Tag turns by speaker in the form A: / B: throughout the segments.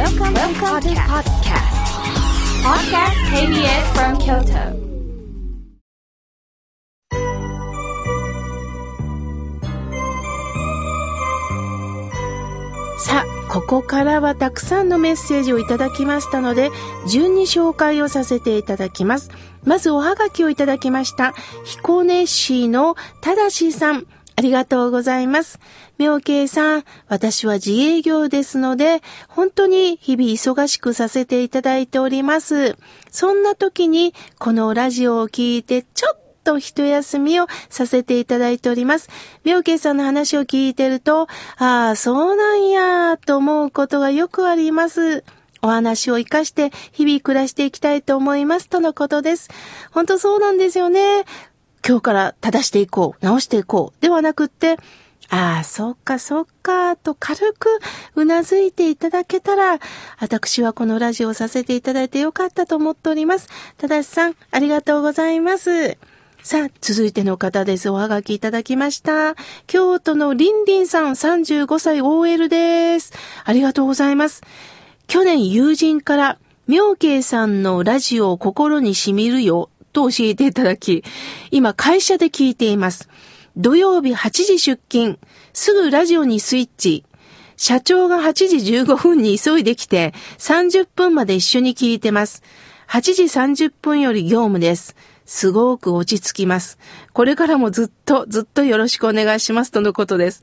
A: Welcome, Welcome to podcast. Podcast KBS from Kyoto.
B: さあ、ここからはたくさんのメッセージをいただきましたので、順に紹介をさせていただきます。まずおはがきをいただきました。彦根市のただしさん。ありがとうございます。妙慶さん、私は自営業ですので、本当に日々忙しくさせていただいております。そんな時に、このラジオを聞いて、ちょっと一休みをさせていただいております。妙慶さんの話を聞いてると、ああ、そうなんや、と思うことがよくあります。お話を活かして日々暮らしていきたいと思いますとのことです。本当そうなんですよね。今日から正していこう、直していこう、ではなくって、ああ、そっかそっか、と軽くうなずいていただけたら、私はこのラジオをさせていただいてよかったと思っております。ただしさん、ありがとうございます。さあ、続いての方です。おはがきいただきました。京都のりんりんさん、35歳 OL です。ありがとうございます。去年友人から、妙慶さんのラジオを心に染みるよ、と教えていただき、今会社で聞いています。土曜日8時出勤、すぐラジオにスイッチ。社長が8時15分に急いできて、30分まで一緒に聞いてます。8時30分より業務です。すごく落ち着きます。これからもずっとずっとよろしくお願いしますとのことです。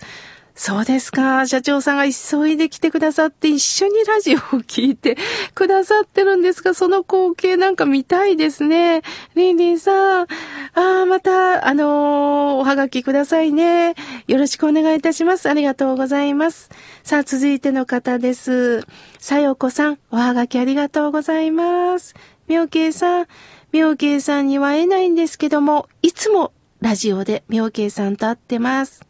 B: そうですか。社長さんが急いで来てくださって一緒にラジオを聞いて くださってるんですが、その光景なんか見たいですね。リンリンさん。ああ、また、あのーおはがきくださいね。よろしくお願いいたします。ありがとうございます。さあ、続いての方です。さよこさん、おはがきありがとうございます。みょうけいさん、みょうけいさんには会えないんですけども、いつもラジオでみょうけいさんと会ってます。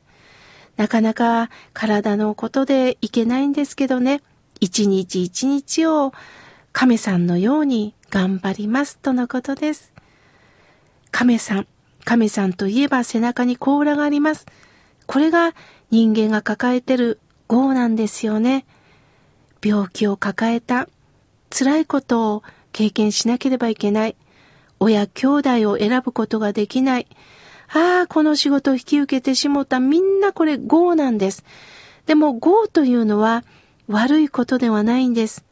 B: なかなか体のことでいけないんですけどね、一日一日を亀さんのように頑張りますとのことです。亀さん、亀さんといえば背中に甲羅があります。これが人間が抱えてる業なんですよね。病気を抱えた、辛いことを経験しなければいけない。親兄弟を選ぶことができない。ああ、この仕事を引き受けてしもたみんなこれ業なんです。でも業というのは悪いことではないんです。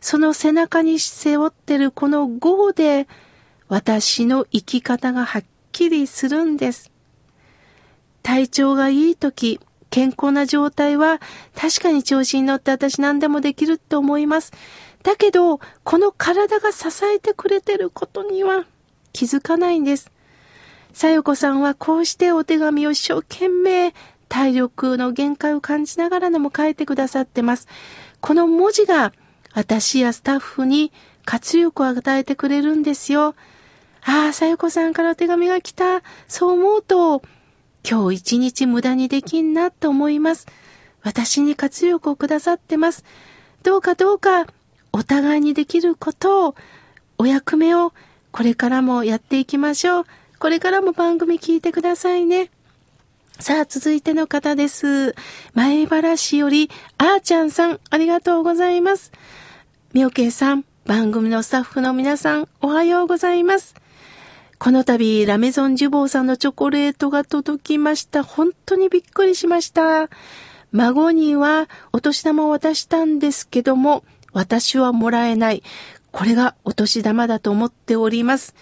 B: その背中に背負ってるこの業で私の生き方がはっきりするんです。体調がいい時、健康な状態は確かに調子に乗って私何でもできるって思います。だけど、この体が支えてくれてることには気づかないんです。さよこさんはこうしてお手紙を一生懸命体力の限界を感じながらでも書いてくださってます。この文字が私やスタッフに活力を与えてくれるんですよ。ああ、さよこさんからお手紙が来た。そう思うと、今日一日無駄にできんなと思います。私に活力をくださってます。どうかどうか、お互いにできることを、お役目をこれからもやっていきましょう。これからも番組聞いてくださいね。さあ、続いての方です。前原市より、あーちゃんさん、ありがとうございます。みょけいさん、番組のスタッフの皆さん、おはようございます。この度、ラメゾンジュボーさんのチョコレートが届きました。本当にびっくりしました。孫にはお年玉を渡したんですけども、私はもらえない。これがお年玉だと思っております。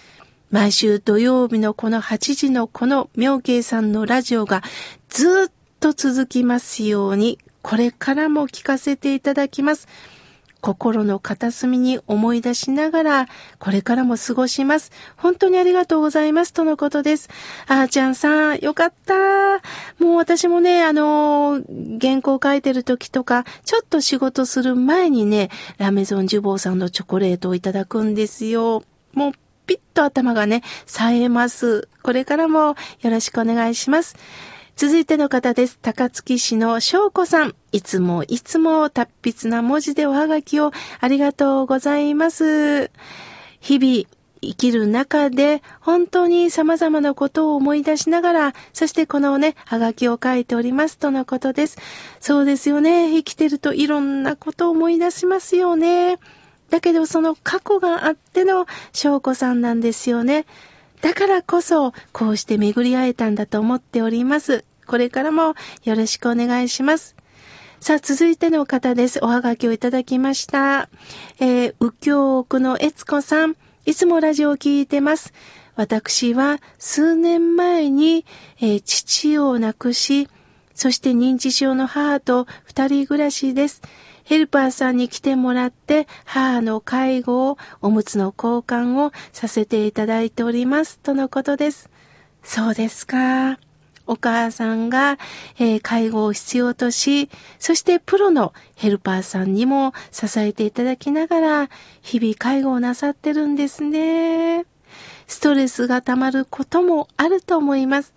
B: 毎週土曜日のこの8時のこの妙慶さんのラジオがずっと続きますように、これからも聞かせていただきます。心の片隅に思い出しながら、これからも過ごします。本当にありがとうございます。とのことです。あーちゃんさん、よかった。もう私もね、あのー原稿書いてる時とか、ちょっと仕事する前にね、ラメゾンジュボーさんのチョコレートをいただくんですよ。もう、ピッと頭がね、冴えます。これからもよろしくお願いします。続いての方です。高槻市の翔子さん。いつもいつも達筆な文字でおはがきをありがとうございます。日々、生きる中で本当に様々なことを思い出しながら、そしてこのね、はがきを書いておりますとのことです。そうですよね。生きてるといろんなことを思い出しますよね。だけどその過去があっての翔子さんなんですよね。だからこそ、こうして巡り会えたんだと思っております。これからもよろしくお願いします。さあ、続いての方です。おはがきをいただきました。えー、右京区の悦子さん。いつもラジオを聞いてます。私は数年前に、えー、父を亡くし、そして認知症の母と二人暮らしです。ヘルパーさんに来てもらって母の介護をおむつの交換をさせていただいております。とのことです。そうですか。お母さんが、えー、介護を必要とし、そしてプロのヘルパーさんにも支えていただきながら、日々介護をなさってるんですね。ストレスが溜まることもあると思います。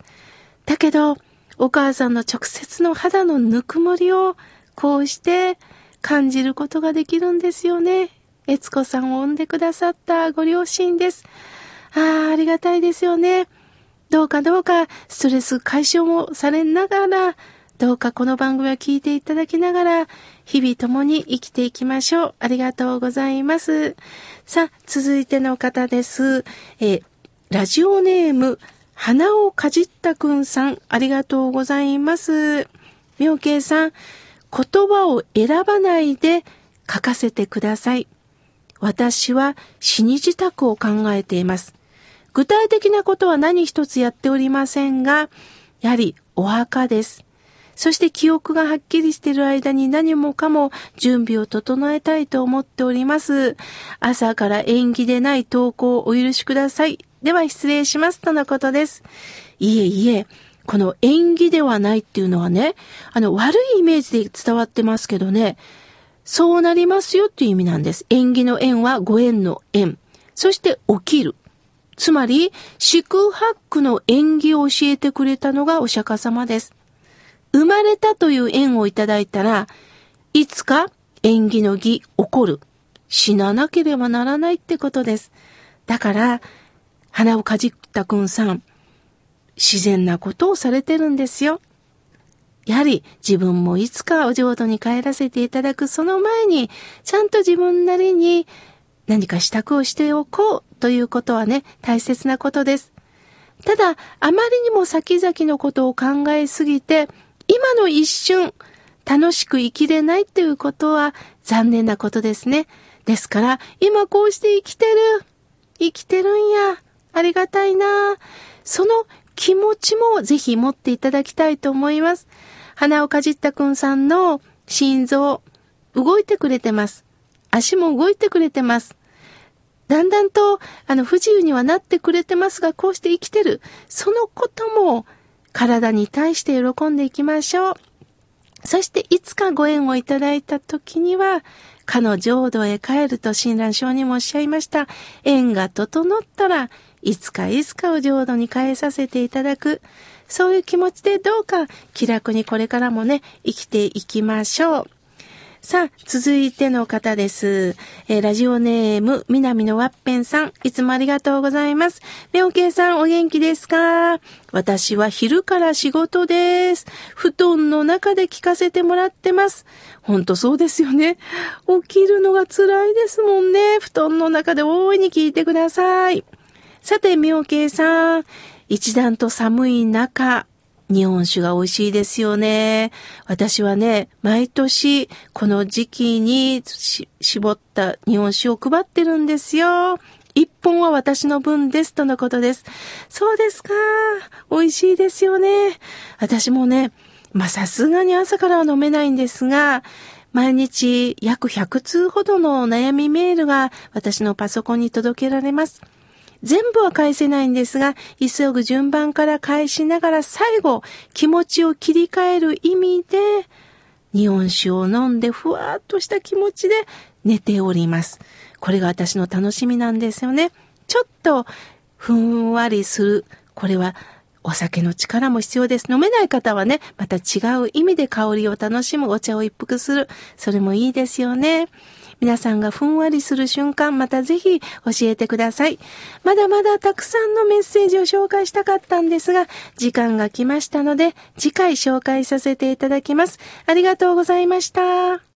B: だけど、お母さんの直接の肌のぬくもりをこうして感じることができるんですよね。悦子さんを産んでくださったご両親です。ああ、ありがたいですよね。どうかどうかストレス解消もされながら、どうかこの番組を聞いていただきながら、日々共に生きていきましょう。ありがとうございます。さあ、続いての方です。えラジオネーム、花をかじったくんさん、ありがとうございます。妙慶さん、言葉を選ばないで書かせてください。私は死に自宅を考えています。具体的なことは何一つやっておりませんが、やはりお墓です。そして記憶がはっきりしている間に何もかも準備を整えたいと思っております。朝から縁起でない投稿をお許しください。では失礼します。とのことです。いえいえ、この縁起ではないっていうのはね、あの悪いイメージで伝わってますけどね、そうなりますよっていう意味なんです。縁起の縁はご縁の縁。そして起きる。つまり、四苦八苦の縁起を教えてくれたのがお釈迦様です。生まれたという縁をいただいたら、いつか縁起の儀起こる。死ななければならないってことです。だから、鼻をかじったくんさん、自然なことをされてるんですよ。やはり自分もいつかお浄土に帰らせていただくその前に、ちゃんと自分なりに何か支度をしておこうということはね、大切なことです。ただ、あまりにも先々のことを考えすぎて、今の一瞬、楽しく生きれないっていうことは残念なことですね。ですから、今こうして生きてる。生きてるんや。ありがたいな。その気持ちもぜひ持っていただきたいと思います。鼻をかじったくんさんの心臓、動いてくれてます。足も動いてくれてます。だんだんと、あの、不自由にはなってくれてますが、こうして生きてる。そのことも、体に対して喜んでいきましょう。そして、いつかご縁をいただいた時には、かの浄土へ帰ると親鸞上にもおっしゃいました。縁が整ったら、いつかいつかを浄土に帰させていただく。そういう気持ちでどうか気楽にこれからもね、生きていきましょう。さあ、続いての方です。えー、ラジオネーム、南のワッペンさん、いつもありがとうございます。みょうけいさん、お元気ですか？私は昼から仕事です。布団の中で聞かせてもらってます。ほんとそうですよね。起きるのが辛いですもんね。布団の中で大いに聞いてください。さて、みょうけいさん、一段と寒い中、日本酒が美味しいですよね。私はね、毎年この時期に絞った日本酒を配ってるんですよ。一本は私の分ですとのことです。そうですか。美味しいですよね。私もね、まさすがに朝からは飲めないんですが、毎日約100通ほどの悩みメールが私のパソコンに届けられます。全部は返せないんですが、急ぐ順番から返しながら最後、気持ちを切り替える意味で、日本酒を飲んでふわっとした気持ちで寝ております。これが私の楽しみなんですよね。ちょっと、ふんわりする。これはお酒の力も必要です。飲めない方はね、また違う意味で香りを楽しむお茶を一服する。それもいいですよね。皆さんがふんわりする瞬間、またぜひ教えてください。まだまだたくさんのメッセージを紹介したかったんですが、時間が来ましたので、次回紹介させていただきます。ありがとうございました。